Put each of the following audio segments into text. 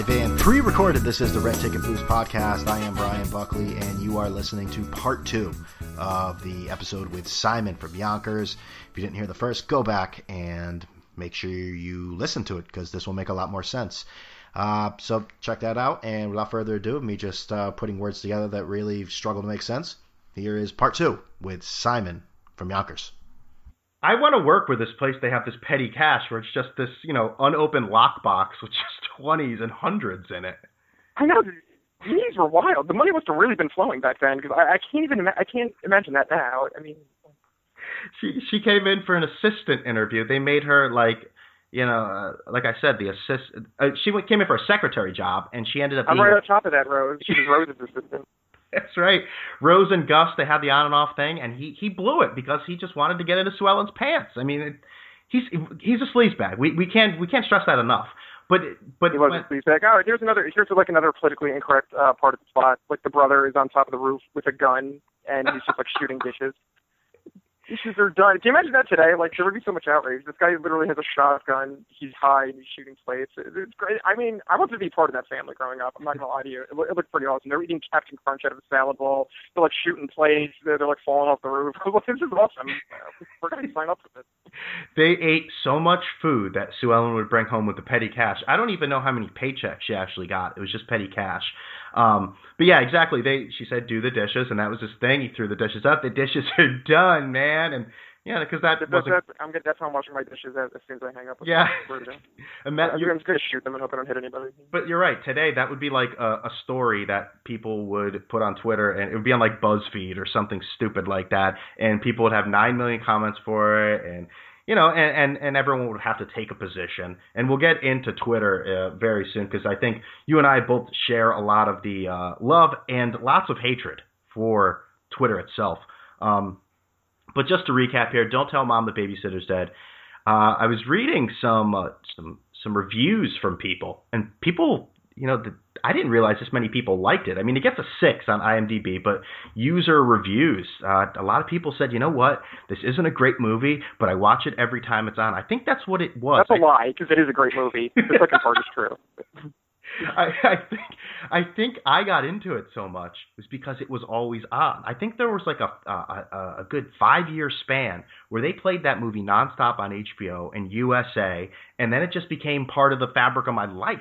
live and pre recorded. This is the Red Ticket Blues podcast. I am Brian Buckley, and you are listening to part two of the episode with Simon from Yonkers. If you didn't hear the first, go back and make sure you listen to it because this will make a lot more sense. Uh, so check that out. And without further ado, me just uh, putting words together that really struggle to make sense, here is part two with Simon from Yonkers. I want to work with this place. They have this petty cash where it's just this, you know, unopened lockbox with just twenties and hundreds in it. I know these were wild. The money must have really been flowing back then because I, I can't even ima- I can't imagine that now. I mean, she she came in for an assistant interview. They made her like, you know, uh, like I said, the assist. Uh, she went, came in for a secretary job, and she ended up. I'm right on top of that, Rose. She was Rose's assistant. That's right. Rose and Gus, they had the on and off thing, and he he blew it because he just wanted to get into Sue Ellen's pants. I mean, it, he's he's a sleazebag. We we can't we can't stress that enough. But but He was when- sleazebag. Oh, here's another. Here's like another politically incorrect uh, part of the plot. Like the brother is on top of the roof with a gun, and he's just like shooting dishes. Dishes are done. Can you imagine that today? Like there would be so much outrage. This guy literally has a shotgun. He's high and he's shooting plates. It- It's great. I mean, I wanted to be part of that family growing up. I'm not gonna lie to you. It, it looked pretty awesome. They're eating Captain Crunch out of a salad bowl. They're like shooting plates. They're, they're like falling off the roof. This is awesome. We're gonna sign up for this. they ate so much food that Sue Ellen would bring home with the petty cash. I don't even know how many paychecks she actually got. It was just petty cash. Um, but yeah, exactly. They she said do the dishes, and that was his thing. He threw the dishes up. The dishes are done, man. And yeah, because that That- wasn't. that's, I'm gonna, that's how I'm washing my dishes as, as soon as I hang up. With Yeah. And that- I'm just gonna shoot them and hope I don't hit anybody. But you're right. Today, that would be like a, a story that people would put on Twitter, and it would be on like BuzzFeed or something stupid like that, and people would have nine million comments for it, and you know, and and, and everyone would have to take a position. And we'll get into Twitter uh, very soon because I think you and I both share a lot of the uh, love and lots of hatred for Twitter itself. Um, but just to recap here, don't tell mom the babysitter's dead. Uh, I was reading some uh, some some reviews from people, and people, you know, the, I didn't realize this many people liked it. I mean, it gets a six on IMDb, but user reviews, uh, a lot of people said, you know what, this isn't a great movie, but I watch it every time it's on. I think that's what it was. That's a lie because it is a great movie. The second part is true. I, I think I think I got into it so much was because it was always on. I think there was like a a, a- a good five year span where they played that movie nonstop on HBO and USA, and then it just became part of the fabric of my life.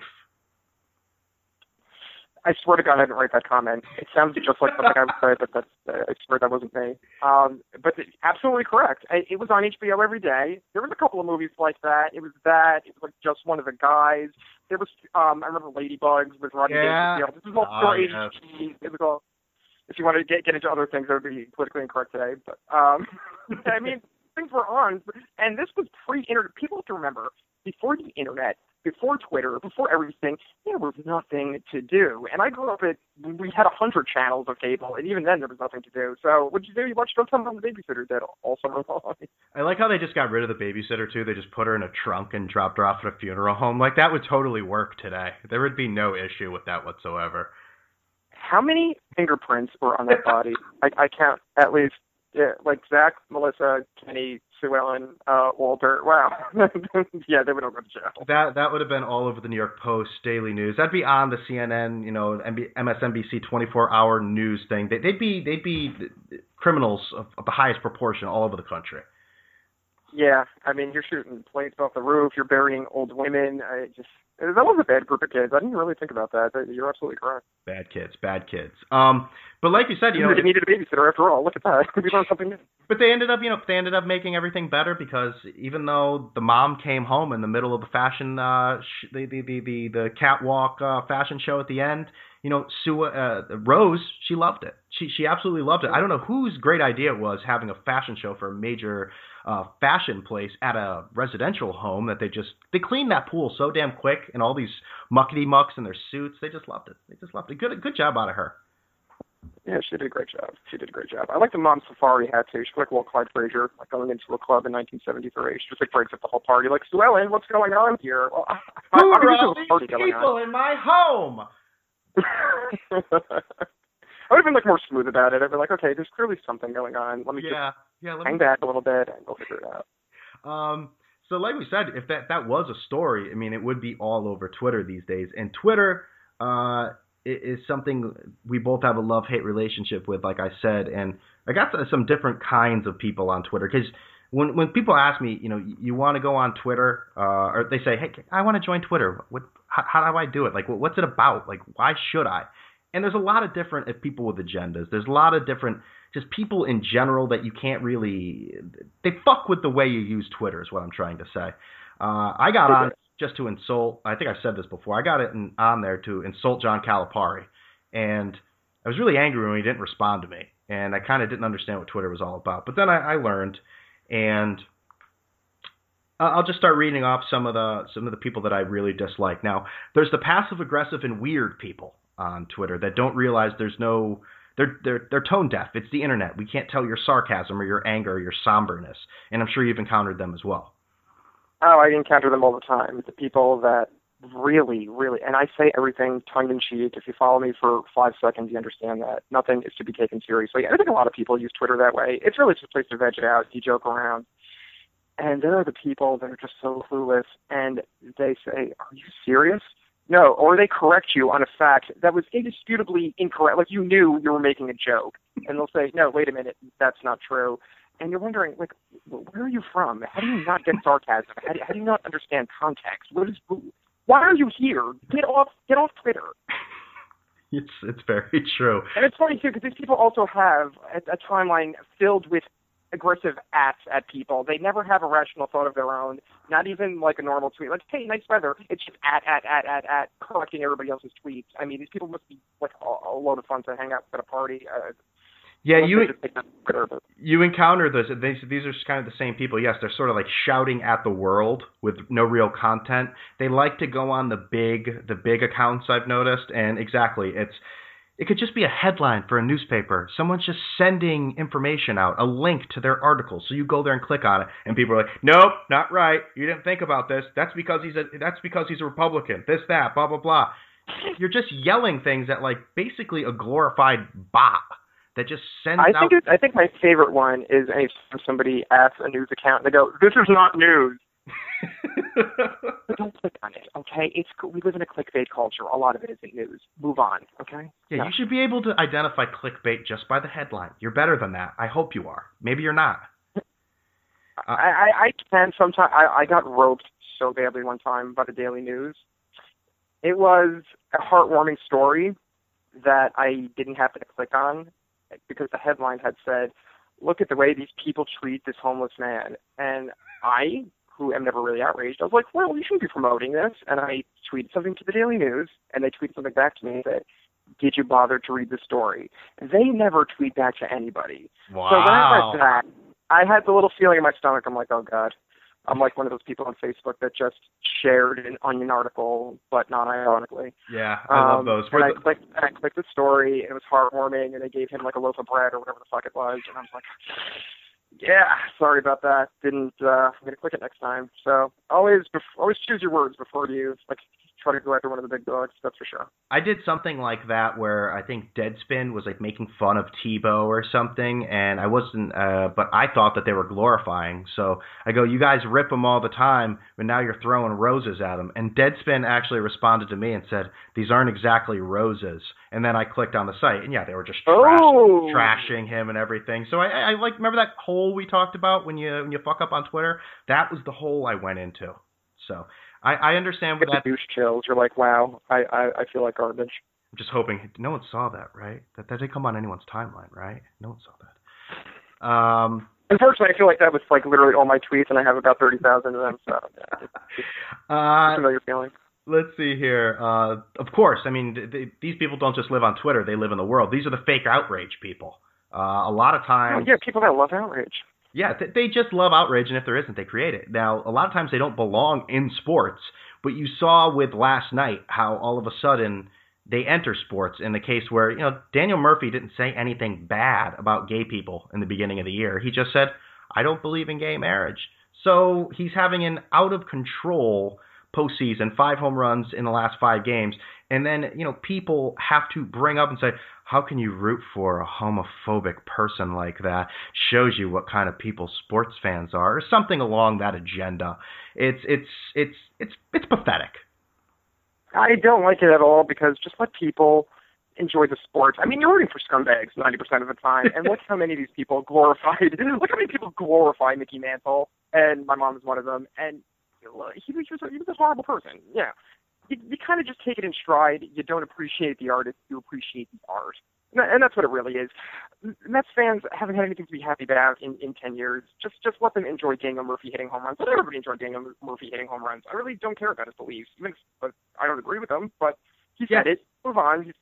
I swear to God, I didn't write that comment. It sounds just like something I would say, but that's, uh, I swear that wasn't me. Um, but th- absolutely correct. I, it was on HBO every day. There was a couple of movies like that. It was that. It was like just one of the guys. There was, um, I remember Ladybugs with Rodney Yeah. Dangerfield. This was all Oh, still yes. HG. It was all. If you want to get get into other things, that would be politically incorrect today. But um, I mean, things were on, and this was pre-internet. People have to remember before the internet, before Twitter, before everything, there was nothing to do. And I grew up at we had a hundred channels of cable, and even then there was nothing to do. So what'd you do? You watched Don't Tell Mom the Babysitter did all summer long. I like how they just got rid of the babysitter too. They just put her in a trunk and dropped her off at a funeral home. Like that would totally work today. There would be no issue with that whatsoever. How many fingerprints were on that body? I, I count at least yeah, like Zach, Melissa, Kenny, Sue Ellen, uh, Walter. Wow. yeah, they would all go to jail. That that would have been all over the New York Post, Daily News. That'd be on the CNN, you know, MB, MSNBC 24-hour news thing. They, they'd be they'd be criminals of, of the highest proportion all over the country. Yeah, I mean, you're shooting planes off the roof. You're burying old women. I just that was a bad group of kids. I didn't really think about that. You're absolutely correct. Bad kids, bad kids. Um, but like you said, you know, they needed a babysitter after all. Look at that. We learned something new. But they ended up, you know, they ended up making everything better because even though the mom came home in the middle of the fashion, uh, sh- the, the the the the catwalk uh, fashion show at the end, you know, Sue uh, Rose, she loved it. She she absolutely loved it. I don't know whose great idea it was having a fashion show for a major uh, fashion place at a residential home that they just they cleaned that pool so damn quick and all these muckety mucks in their suits. They just loved it. They just loved it. Good good job out of her. Yeah, she did a great job. She did a great job. I like the mom safari hat too. She's like Walt Clyde Frazier, like going into a club in 1973. She just like breaks up the whole party. Like, Sue Ellen, what's going on here? Well, I, I, Who I are all there's a party these people in my home? I would have been like more smooth about it. I'd be like, okay, there's clearly something going on. Let me Yeah, yeah. just Let hang me, back a little bit and we'll figure it out. um, So, like we said, if that that was a story, I mean, it would be all over Twitter these days. And Twitter uh, is something we both have a love hate relationship with, like I said. And I got some different kinds of people on Twitter because when when people ask me, you know, you want to go on Twitter, uh, or they say, hey, I want to join Twitter. What? How, how do I do it? Like, what's it about? Like, why should I? And there's a lot of different uh, people with agendas. There's a lot of different just people in general that you can't really they fuck with the way you use Twitter is what I'm trying to say. Uh, I got on just to insult. I think I've said this before. I got it in, on there to insult John Calipari, and I was really angry when he didn't respond to me, and I kind of didn't understand what Twitter was all about. But then I, I learned, and I'll just start reading off some of the some of the people that I really dislike. Now, there's the passive aggressive and weird people on Twitter that don't realize there's no they're they're they're tone deaf. It's the internet. We can't tell your sarcasm or your anger or your somberness. And I'm sure you've encountered them as well. Oh, I encounter them all the time. The people that really, really, and I say everything tongue in cheek. If you follow me for five seconds, you understand that nothing is to be taken seriously. I think a lot of people use Twitter that way. It's really just a place to veg it out, you joke around. And there are the people that are just so clueless, and they say, "Are you serious?" No, or they correct you on a fact that was indisputably incorrect. Like you knew you were making a joke, and they'll say, "No, wait a minute, that's not true." And you're wondering, like, where are you from? How do you not get sarcasm? How do, how do you not understand context? What is? Why are you here? Get off! Get off Twitter. It's it's very true. And it's funny too because these people also have a, a timeline filled with aggressive acts at people. They never have a rational thought of their own, not even like a normal tweet. Like, hey, nice weather. It's just at, at, at, at, at, collecting everybody else's tweets. I mean, these people must be like a, a load of fun to hang out at a party. Uh, yeah, you you encounter this. These, these are just kind of the same people. Yes, they're sort of like shouting at the world with no real content. They like to go on the big the big accounts. I've noticed, and exactly, it's it could just be a headline for a newspaper. Someone's just sending information out, a link to their article. So you go there and click on it, and people are like, "Nope, not right. You didn't think about this. That's because he's a that's because he's a Republican. This that blah blah blah." You're just yelling things at like basically a glorified bot that just sends I out. think I think my favorite one is anytime somebody asks a news account, and they go, "This is not news." But don't click on it, okay? It's we live in a clickbait culture. A lot of it isn't news. Move on, okay? Yeah, you should be able to identify clickbait just by the headline. You're better than that. I hope you are. Maybe you're not. Uh, I, I I can sometimes. I I got roped so badly one time by the Daily News. It was a heartwarming story that I didn't happen to click on because the headline had said, "Look at the way these people treat this homeless man," and I who am never really outraged. I was like, well, you shouldn't be promoting this. And I tweeted something to the Daily News, and they tweeted something back to me that, did you bother to read the story? They never tweet back to anybody. Wow. So when I read that, I had the little feeling in my stomach. I'm like, oh god. I'm like one of those people on Facebook that just shared an Onion article, but not ironically. Yeah, I love um, those. And I clicked, and I clicked the story. And it was heartwarming, and they gave him like a loaf of bread or whatever the fuck it was, and I was like, yeah, sorry about that. Didn't uh I'm gonna click it next time. So always always choose your words before you like try to go after one of the big dogs. That's for sure. I did something like that where I think Deadspin was like making fun of Tebow or something, and I wasn't, uh, but I thought that they were glorifying. So I go, you guys rip them all the time, but now you're throwing roses at them. And Deadspin actually responded to me and said, these aren't exactly roses. And then I clicked on the site, and yeah, they were just trash, oh. trashing him and everything. So I, I like remember that hole we talked about when you when you fuck up on Twitter. That was the hole I went into. So I, I understand what that. Douche chills. You're like, wow, I, I, I feel like garbage. I'm just hoping no one saw that, right? That that didn't come on anyone's timeline, right? No one saw that. Um, Unfortunately, I feel like that was like literally all my tweets, and I have about thirty thousand of them. So, yeah, uh, familiar feeling. Let's see here. Uh, of course, I mean th- these people don't just live on Twitter; they live in the world. These are the fake outrage people. Uh, a lot of times, oh, yeah, people that love outrage. Yeah, they just love outrage, and if there isn't, they create it. Now, a lot of times they don't belong in sports, but you saw with last night how all of a sudden they enter sports in the case where, you know, Daniel Murphy didn't say anything bad about gay people in the beginning of the year. He just said, I don't believe in gay marriage. So he's having an out of control postseason, five home runs in the last five games, and then you know people have to bring up and say, how can you root for a homophobic person like that? Shows you what kind of people sports fans are, or something along that agenda. It's it's it's it's it's pathetic. I don't like it at all because just let people enjoy the sport. I mean, you're rooting for scumbags 90% of the time, and look how many of these people glorified. look how many people glorify Mickey Mantle, and my mom is one of them. And he was just he was a horrible person. Yeah, you, you kind of just take it in stride. You don't appreciate the artist, you appreciate the art. And that's what it really is. Mets fans haven't had anything to be happy about in, in 10 years. Just just let them enjoy Daniel Murphy hitting home runs. Let everybody enjoy Daniel Murphy hitting home runs. I really don't care about his beliefs. Even if but I don't agree with him, but he said yeah. it. Move on. He's,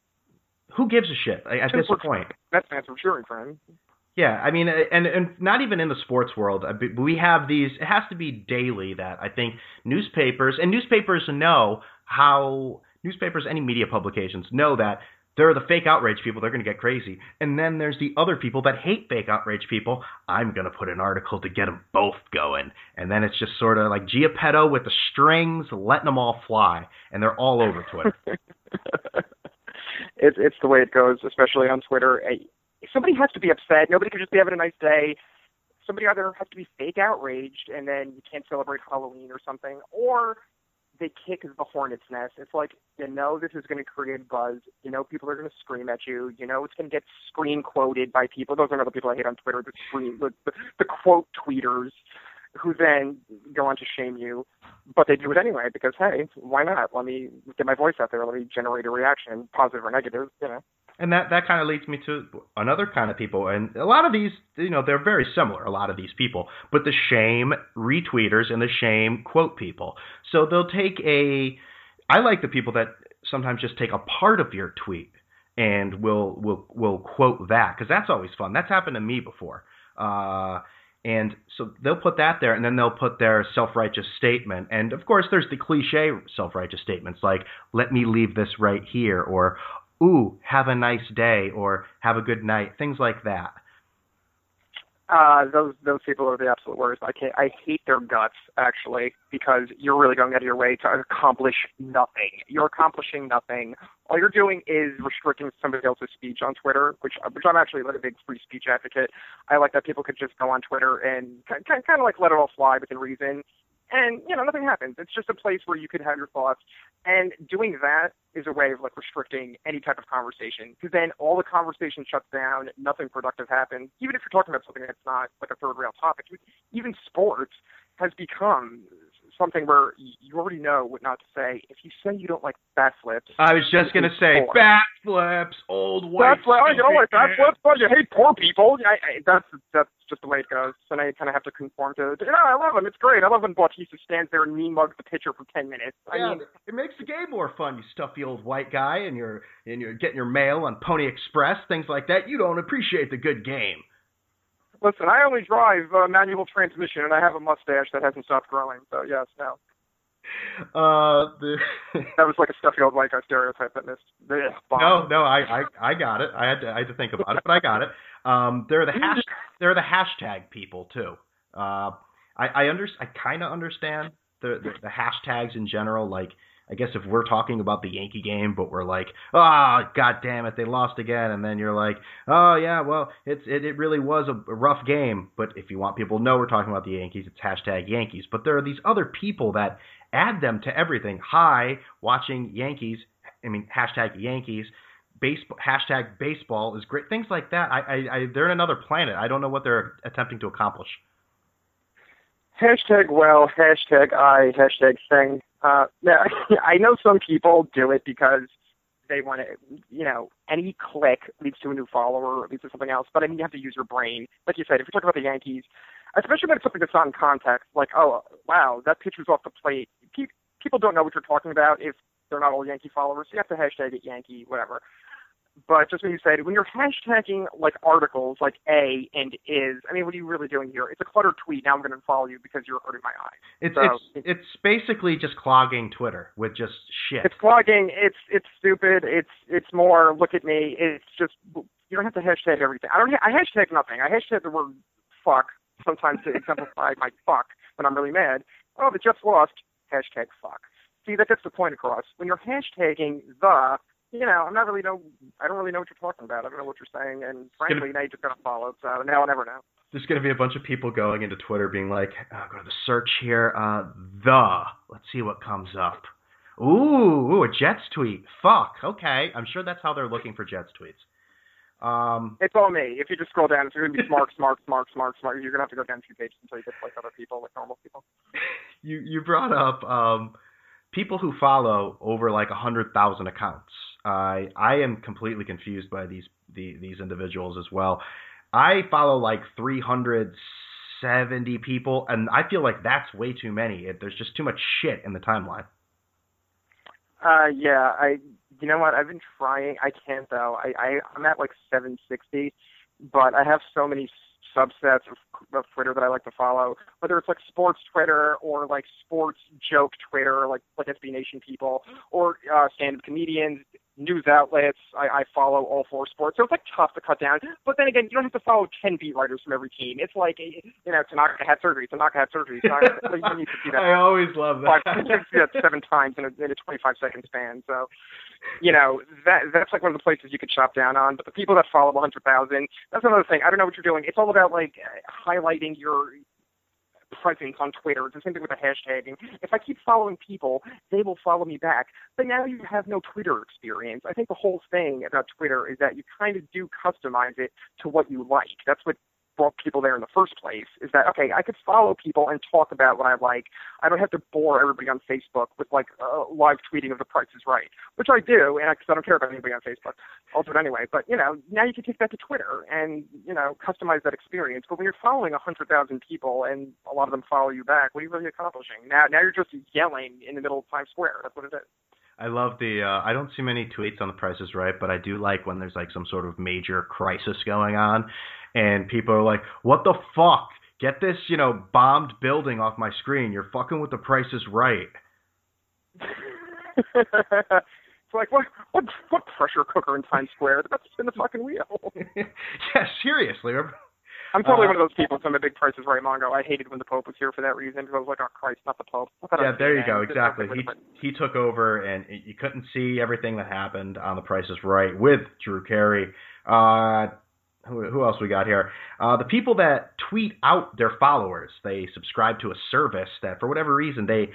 Who gives a shit I, at this point? Mets fans are cheering for him. Yeah, I mean, uh, and and not even in the sports world, uh, we have these. It has to be daily that I think newspapers and newspapers know how newspapers, any media publications know that there are the fake outrage people, they're going to get crazy. And then there's the other people that hate fake outrage people. I'm going to put an article to get them both going. And then it's just sort of like Geppetto with the strings, letting them all fly. And they're all over Twitter. it's, it's the way it goes, especially on Twitter. Somebody has to be upset. Nobody can just be having a nice day. Somebody either has to be fake outraged and then you can't celebrate Halloween or something, or they kick the hornet's nest. It's like you know this is going to create buzz. You know people are going to scream at you. You know it's going to get screen quoted by people. Those are the people I hate on Twitter. The screen, the, the, the quote tweeters, who then go on to shame you, but they do it anyway because hey, why not? Let me get my voice out there. Let me generate a reaction, positive or negative. You know and that that kind of leads me to another kind of people. And a lot of these you know they're very similar a lot of these people. But the shame retweeters and the shame quote people. So they'll take a i like the people that sometimes just take a part of your tweet and will will will quote that because that's always fun. That's happened to me before. Uh and so they'll put that there and then they'll put their self-righteous statement. And of course there's the cliche self-righteous statements like let me leave this right here or ooh, have a nice day or have a good night, things like that. Uh, those those people are the absolute worst. I can't. I hate their guts actually because you're really going out of your way to accomplish nothing. You're accomplishing nothing. All you're doing is restricting somebody else's speech on Twitter, which which I'm actually like a big free speech advocate. I like that people could just go on Twitter and kind kind of like let it all fly within reason and you know nothing happens. It's just a place where you could have your thoughts, and doing that is a way of like restricting any type of conversation because then all the conversation shuts down, nothing productive happens. Even if you're talking about something that's not like a third rail topic, even sports has become something where you already know what not to say. If you say you don't like backflips, I was just gonna say backflips, old white. Backflips. Oh, you don't like backflips, but you hate poor people. I, I, that's that's just the way it goes. So now you kind of have to conform to. It. Yeah, I love them. It's great. I love when Bautista stands there and knee mugs the pitcher for ten minutes. I yeah, mean, it makes the game more fun. You stuffy old white guy, and you're and you're getting your mail on Pony Express, things like that. You don't appreciate the good game. Listen, I only drive uh, manual transmission, and I have a mustache that hasn't stopped growing. So yes, no. Uh, the that was like a stuffy old white guy stereotype that missed. no, no, I, I, I got it. I had to, I had to think about it, but I got it. Um, there are the hash, there are the hashtag people too. Uh, I, I under, I kind of understand the, the the hashtags in general, like I guess if we're talking about the Yankee game, but we're like, oh, god damn it, they lost again, and then you're like, oh yeah, well, it's it, it really was a, a rough game. But if you want people to know we're talking about the Yankees, it's hashtag Yankees. But there are these other people that add them to everything. Hi, watching Yankees. I mean, hashtag Yankees. Baseball, hashtag baseball is great. Things like that. I, I, I, they're in another planet. I don't know what they're attempting to accomplish. Hashtag well, hashtag I, hashtag thing. Uh, I know some people do it because they want to, you know, any click leads to a new follower, leads to something else. But I mean, you have to use your brain. Like you said, if you talk about the Yankees, especially when it's something that's not in context, like, oh, wow, that pitch was off the plate. People don't know what you're talking about if they're not all Yankee followers. So you have to hashtag it Yankee, whatever but just when you said when you're hashtagging like articles like a and is, I mean, what are you really doing here? It's a cluttered tweet. Now I'm going to follow you because you're hurting my eyes. It's so, it's it's basically just clogging Twitter with just shit. It's clogging. It's it's stupid. It's it's more look at me. It's just you don't have to hashtag everything. I don't. I hashtag nothing. I hashtag the word fuck sometimes to exemplify my fuck when I'm really mad. Oh, the Jets lost. Hashtag fuck. See, that gets the point across. When you're hashtagging the, you know, I'm not really know. I don't really know what you're talking about. I don't know what you're saying, and frankly, now you just gotta follow. So now I'll never know. There's going to be a bunch of people going into Twitter being like, oh, go to the search here, uh, the. Let's see what comes up. Ooh, ooh, a Jets tweet. Fuck. Okay, I'm sure that's how they're looking for Jets tweets. Um, It's all me. If you just scroll down, it's going to be smart, smart, smart, smart, smart. You're going to have to go down a few pages until you get to, like other people, like normal people. you you brought up um, people who follow over like a hundred thousand accounts. I I am completely confused by these the, these individuals as well. I follow like 370 people, and I feel like that's way too many. It, there's just too much shit in the timeline. Uh, yeah, I. You know what? I've been trying. I can't though. I, I I'm at like 760, but I have so many subsets of, of Twitter that I like to follow. Whether it's like sports Twitter or like sports joke Twitter, like like SB Nation people, or uh, stand-up comedians, news outlets. I, I follow all four sports, so it's like tough to cut down. But then again, you don't have to follow 10 beat writers from every team. It's like eh, you know, Tanaka had surgery. Tanaka had surgery. Tanaka, like, you need to see that. I always love that. Five, you see that seven times in a, in a 25 second span. So, you know, that that's like one of the places you could chop down on. But the people that follow 100,000, that's another thing. I don't know what you're doing. It's all about like highlighting your presence on Twitter. It's the same thing with the hashtagging. If I keep following people, they will follow me back. But now you have no Twitter experience. I think the whole thing about Twitter is that you kind of do customize it to what you like. That's what brought people there in the first place is that okay i could follow people and talk about what i like. I don't have to bore everybody on facebook with like uh, live tweeting of the price is right which i do and I, I don't care about anybody on facebook. I'll do it anyway. But you know now you can take that to twitter and you know customize that experience. But when you're following a hundred thousand people and a lot of them follow you back what are you really accomplishing? Now now you're just yelling in the middle of times square. That's what it is. I love the. Uh, I don't see many tweets on the Price is Right, but I do like when there's like some sort of major crisis going on, and people are like, "What the fuck? Get this, you know, bombed building off my screen. You're fucking with the Price is Right." it's like what what what pressure cooker in Times Square? That's spin the fucking wheel. yeah, seriously. I'm totally Uh, one of those people. So I'm a big Price is Right Mongo. I hated when the Pope was here for that reason because I was like, oh Christ, not the Pope. I thought I Yeah, there you go. Exactly. He different. he took over, and it- you couldn't see everything that happened on The Price is Right with Drew Carey. Uh, who, who else we got here? Uh, the people that tweet out their followers, they subscribe to a service that, for whatever reason, they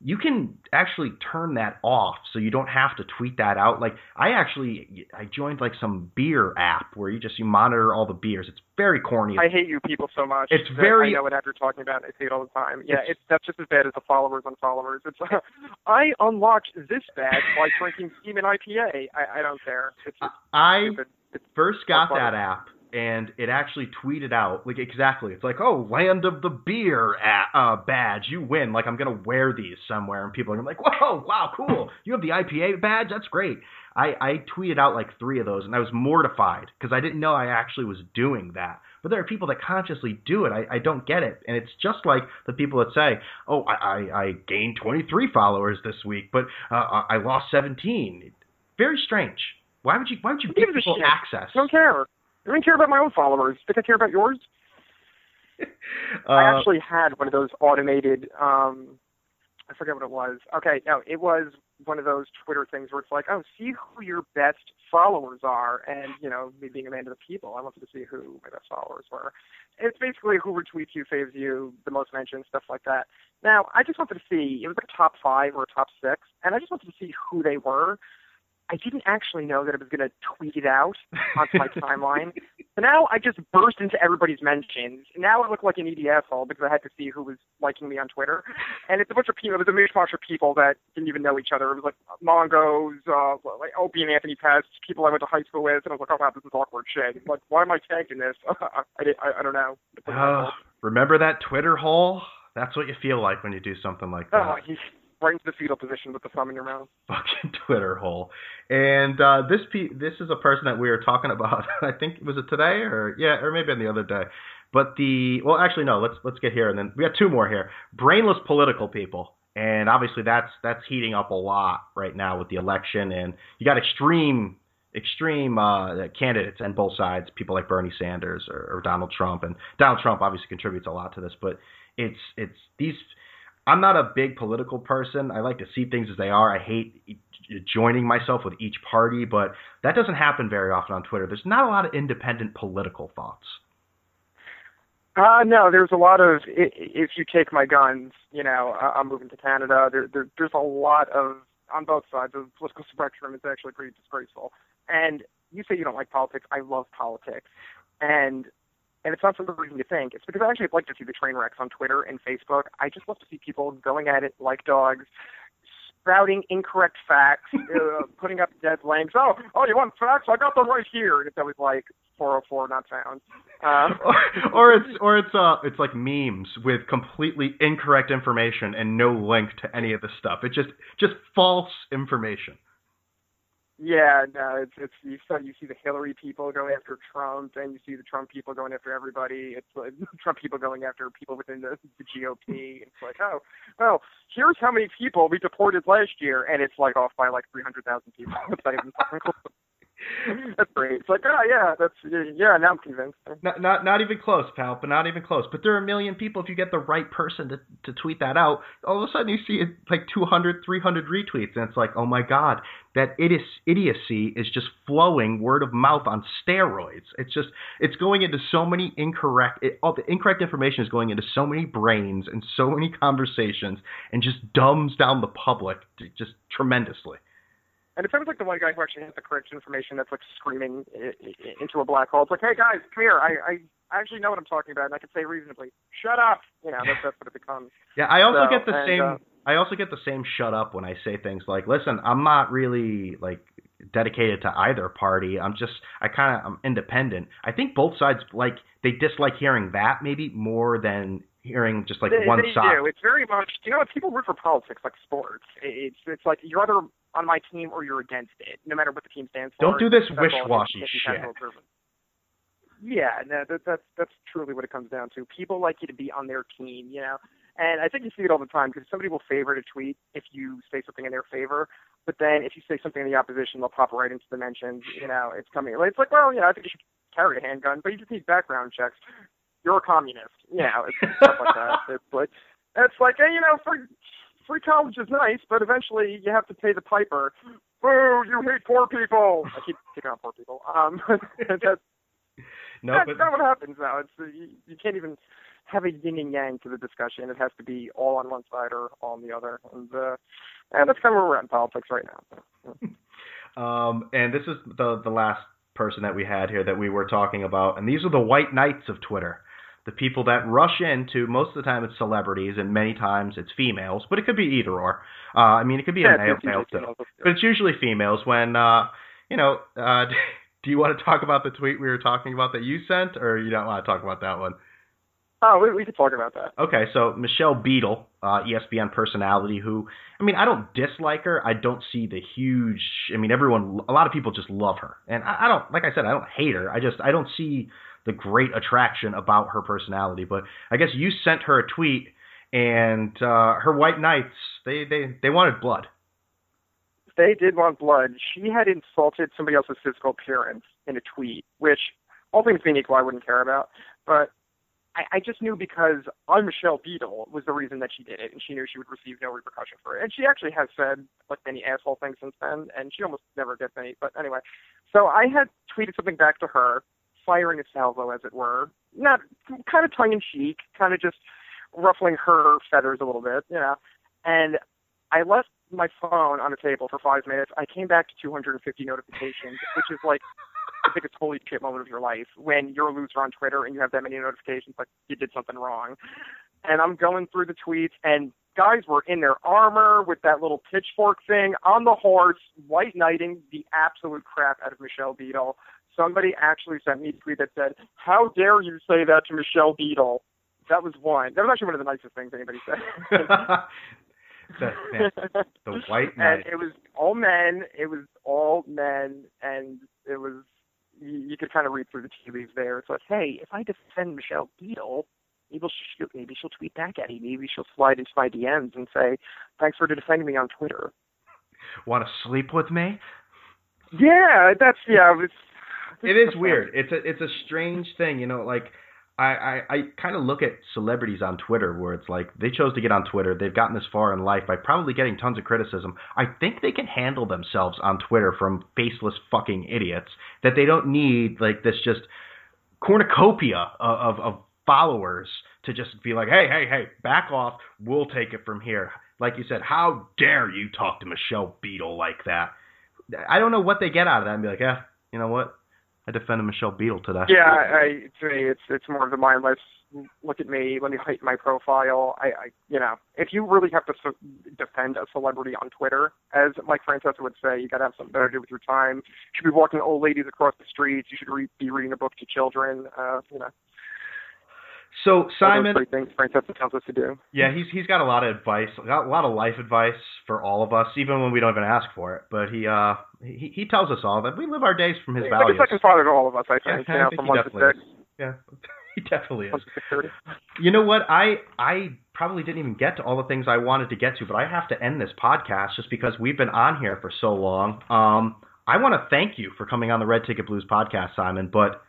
you can actually turn that off, so you don't have to tweet that out. Like I actually I joined like some beer app where you just you monitor all the beers. It's very corny. I hate you people so much. It's very- I know what you're talking about. I see it all the time. Yeah, It's- it's, that's just as bad as the followers on followers. It's uh, I unlocked this badge by drinking Seaman IPA. I, I don't care. It's just I stupid. It's, first got funny. that app and it actually tweeted out like exactly. It's like oh land of the beer a uh, badge you win. Like i'm gonna wear these somewhere. And people are like whoa wow cool. You have the ipa badge? That's great. I i tweeted out like three of those and i was mortified because i didn't know i actually was doing that. But there are people that consciously do it. I, I don't get it. And it's just like the people that say oh i i, I gained 23 followers this week but uh, i lost 17 very strange. Why would you why would you Who give people access? I don't care. I don't care about my own followers. Think I care about yours? Uh, I actually had one of those automated. um I forget what it was. Okay, no, it was one of those Twitter things where it's like, oh, see who your best followers are, and you know, me being a man of the people, I wanted to see who my best followers were. It's basically who retweets you, faves you, the most mentioned, stuff like that. Now, I just wanted to see. It was like a top five or a top six, and I just wanted to see who they were. I didn't actually know that I was going to tweet it out onto my timeline. So now I just burst into everybody's mentions. Now I look like an idiot asshole because I had to see who was liking me on Twitter. And it's a bunch of people. It was a mishmash of people that didn't even know each other. It was like Mongos, uh, like Opie and Anthony Pest, people I went to high school with. And I was like, oh wow, this is awkward shit. Like, why am I tagged in this? I, did, I, I don't know. uh, remember that Twitter hole? That's what you feel like when you do something like that. oh, right into the fetal position with the thumb in your mouth. Fucking Twitter hole. And uh, this pe- this is a person that we were talking about. I think was it today or yeah, or maybe on the other day. But the well, actually no. Let's let's get here and then we got two more here. Brainless political people. And obviously that's that's heating up a lot right now with the election and you got extreme extreme uh, candidates on both sides, people like Bernie Sanders or, or Donald Trump, and Donald Trump obviously contributes a lot to this, but it's it's these. I'm not a big political person. I like to see things as they are. I hate joining myself with each party, but that doesn't happen very often on Twitter. There's not a lot of independent political thoughts. Uh, no, there's a lot of if you take my guns, you know, I'm moving to Canada. There, there, there's a lot of on both sides of the political spectrum. It's actually pretty disgraceful. And you say you don't like politics. I love politics, and and it's not for the reason you think. It's because I actually like to see the train wrecks on Twitter and Facebook. I just love to see people going at it like dogs, spouting incorrect facts, uh, putting up dead links. Oh, oh, you want facts? I got them right here. And it's always like 404 not found. Um, or, or it's or it's uh it's like memes with completely incorrect information and no link to any of the stuff. It's just just false information. Yeah, no, it's it's you so you see the Hillary people going after Trump, and you see the Trump people going after everybody. It's like Trump people going after people within the, the GOP. It's like, oh, well, here's how many people we deported last year, and it's like off by like three hundred thousand people. It's not even that's great. It's like, oh yeah, that's yeah. Now I'm convinced. Not not not even close, pal. But not even close. But there are a million people. If you get the right person to to tweet that out, all of a sudden you see it like 200, 300 retweets, and it's like, oh my god, that idiocy is just flowing word of mouth on steroids. It's just it's going into so many incorrect. It, all the incorrect information is going into so many brains and so many conversations, and just dumbs down the public just tremendously. And if I like the one guy who actually has the correct information that's like screaming into a black hole, it's like, hey guys, come here. I, I actually know what I'm talking about, and I can say reasonably, shut up. You know, that's, that's what it becomes. Yeah, I also so, get the and, same. Uh, I also get the same shut up when I say things like, listen, I'm not really like dedicated to either party. I'm just I kind of I'm independent. I think both sides like they dislike hearing that maybe more than hearing just like they, one they side. Do. It's very much. You know, people root for politics like sports. It's it's like you're either on my team or you're against it, no matter what the team stands for. Don't do this wish washy shit. Yeah, no, that, that's that's truly what it comes down to. People like you to be on their team, you know. And I think you see it all the time because somebody will favorite a tweet if you say something in their favor, but then if you say something in the opposition, they'll pop right into the mentions. You know, it's coming. It's like, well, you know, I think you should carry a handgun, but you just need background checks. You're a communist. You know, it's stuff like that. It's like, it's like, hey, you know, free free college is nice, but eventually you have to pay the piper. Boo! You hate poor people. I keep picking on poor people. Um, that's No, that's but not what happens now. It's you, you can't even have a yin and yang to the discussion. It has to be all on one side or all on the other, and uh, and that's kind of where we're at in politics right now. Um, and this is the the last person that we had here that we were talking about, and these are the white knights of Twitter. The people that rush into most of the time it's celebrities, and many times it's females, but it could be either or. Uh, I mean, it could be Yeah, a male, male too, but it's usually females. When uh, you know, uh, do you want to talk about the tweet we were talking about that you sent, or you don't want to talk about that one? Oh, we, we could talk about that. Okay, so Michelle Beadle, uh, ESPN personality, who I mean, I don't dislike her. I don't see the huge. I mean, everyone, a lot of people just love her, and I, I don't. Like I said, I don't hate her. I just I don't see the great attraction about her personality. But I guess you sent her a tweet, and uh, her white knights they they they wanted blood. They did want blood. She had insulted somebody else's physical appearance in a tweet, which, all things being equal, I wouldn't care about. But I, I just knew because I'm Michelle Beadle was the reason that she did it, and she knew she would receive no repercussion for it. And she actually has said like many asshole things since then, and she almost never gets any. But anyway, so I had tweeted something back to her, firing a salvo, as it were, not kind of tongue in cheek, kind of just ruffling her feathers a little bit, you know. And I left my phone on the table for five minutes. I came back to 250 notifications, which is like the biggest holy shit moment of your life when you're a loser on Twitter and you have that many notifications, like you did something wrong. And I'm going through the tweets, and guys were in their armor with that little pitchfork thing on the horse, white knighting the absolute crap out of Michelle Beadle. Somebody actually sent me a tweet that said, "How dare you say that to Michelle Beadle?" That was one. That was actually one of the nicest things anybody said. the, the white knight. and it was all men. It was all men, and it was you, you could kind of read through the tea leaves there. It's like, hey, if I defend Michelle Beadle, maybe she'll maybe she'll tweet back at me. Maybe she'll slide into my DMs and say, thanks for defending me on Twitter. Want to sleep with me? Yeah, that's yeah. It's, it is weird. It's a it's a strange thing, you know. Like I, I, I kind of look at celebrities on Twitter where it's like they chose to get on Twitter. They've gotten this far in life by probably getting tons of criticism. I think they can handle themselves on Twitter from faceless fucking idiots that they don't need like this just cornucopia of, of, of followers to just be like, hey, hey, hey, back off. We'll take it from here. Like you said, how dare you talk to Michelle Beadle like that? I don't know what they get out of that and be like, yeah, you know what? I defended Michelle Beadle today. Yeah, I, to me, it's it's more of the mindless. Look at me. Let me heighten my profile. I, I, you know, if you really have to so- defend a celebrity on Twitter, as Mike Francesa would say, you got to have something better to do with your time. You should be walking old ladies across the streets. You should re- be reading a book to children. Uh, you know. So Simon, those things Francesa tells us to do. Yeah, he's he's got a lot of advice, got a lot of life advice for all of us, even when we don't even ask for it. But he uh he he tells us all that we live our days from his He's values. He's like a second father to all of us, I think. Yeah, you know, I think from one to definitely six. is. Yeah, he definitely is. One to six thirty. You know what? I I probably didn't even get to all the things I wanted to get to, but I have to end this podcast just because we've been on here for so long. Um, I want to thank you for coming on the Red Ticket Blues podcast, Simon. But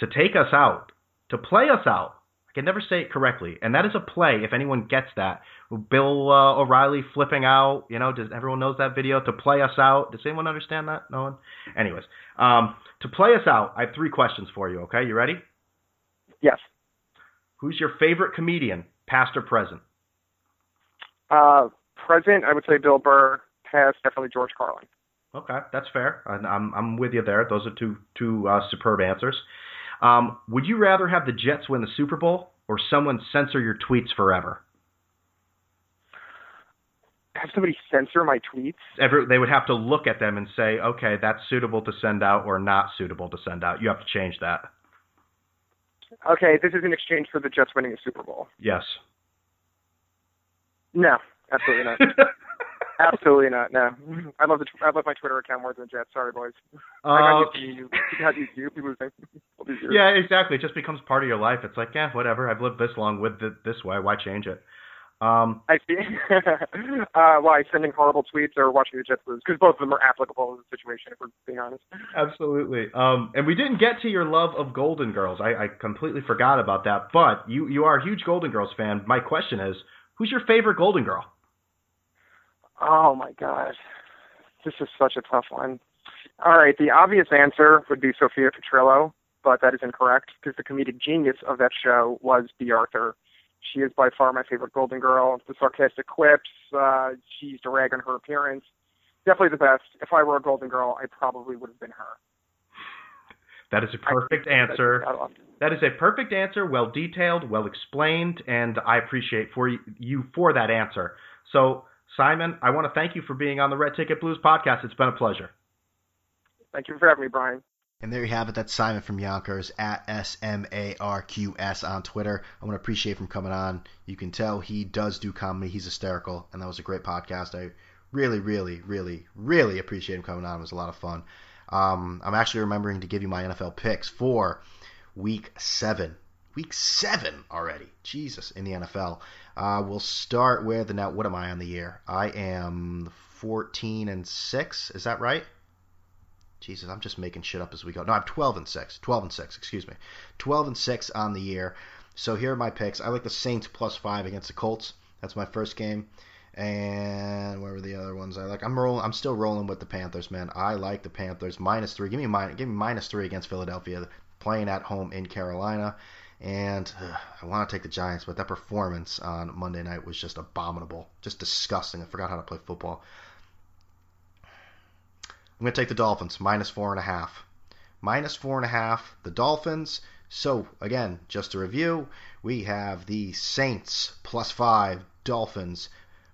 to take us out, to play us out, can never say it correctly, and that is a play. If anyone gets that, Bill uh, O'Reilly flipping out. You know, does everyone knows that video? To play us out. Does anyone understand that? No one. Anyways, um, to play us out, I have three questions for you. Okay, you ready? Yes. Who's your favorite comedian, past or present? Uh, present, I would say Bill Burr. Past, definitely George Carlin. Okay, that's fair. I'm I'm with you there. Those are two two uh, superb answers. Um, would you rather have the Jets win the Super Bowl or someone censor your tweets forever? Have somebody censor my tweets. Every, they would have to look at them and say, okay, that's suitable to send out or not suitable to send out. You have to change that. Okay, this is in exchange for the Jets winning a Super Bowl. Yes. No, absolutely not. absolutely not. No, I love the I love my Twitter account more than the Jets. Sorry, boys. I Uh, you. I got used to you. People think all these yeah, exactly. It just becomes part of your life. It's like, yeah, whatever. I've lived this long with it this way. Why change it? Um, I see. uh, why sending horrible tweets or watching the Jets lose? Because both of them are applicable in the situation. If we're being honest. Absolutely. Um, and we didn't get to your love of Golden Girls. I, I completely forgot about that. But you, you are a huge Golden Girls fan. My question is, who's your favorite Golden Girl? Oh my God, this is such a tough one. All right, the obvious answer would be Sophia Petrillo, but that is incorrect because the comedic genius of that show was Bea Arthur. She is by far my favorite Golden Girl. The sarcastic quips, uh, she used to rag on her appearance. Definitely the best. If I were a Golden Girl, I probably would have been her. That is a perfect answer. That is a perfect answer, well detailed, well explained, and I appreciate for you for that answer. So, Simon, I want to thank you for being on the Red Ticket Blues podcast. It's been a pleasure. Thank you for having me, Brian. And there you have it. That's Simon from Yonkers at S M A R Q S on Twitter. I want to appreciate him coming on. You can tell he does do comedy. He's hysterical, and that was a great podcast. I really, really, really, really appreciate him coming on. It was a lot of fun. Um, I'm actually remembering to give you my NFL picks for Week Seven. Week seven already. Jesus, in the NFL. Uh, we'll start with now. What am I on the year? I am 14 and six. Is that right? Jesus, I'm just making shit up as we go. No, I'm 12 and 6. 12 and 6, excuse me. 12 and 6 on the year. So here are my picks. I like the Saints plus 5 against the Colts. That's my first game. And where were the other ones I like? I'm rolling I'm still rolling with the Panthers, man. I like the Panthers minus 3. Give me minus, give me minus 3 against Philadelphia playing at home in Carolina. And ugh, I want to take the Giants, but that performance on Monday night was just abominable, just disgusting. I forgot how to play football. I'm going to take the Dolphins, minus four and a half. Minus four and a half, the Dolphins. So, again, just to review, we have the Saints plus five, Dolphins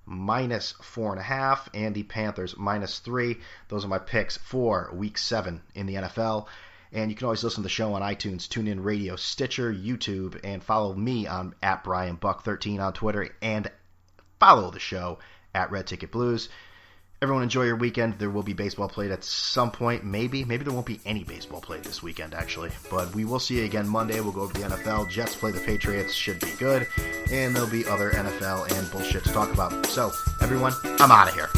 minus four and a half, and the Panthers minus three. Those are my picks for week seven in the NFL. And you can always listen to the show on iTunes, TuneIn Radio, Stitcher, YouTube, and follow me on at Brian Buck 13 on Twitter, and follow the show at Red Ticket Blues. Everyone enjoy your weekend. There will be baseball played at some point. Maybe. Maybe there won't be any baseball played this weekend, actually. But we will see you again Monday. We'll go over the NFL. Jets play the Patriots. Should be good. And there'll be other NFL and bullshit to talk about. So, everyone, I'm out of here.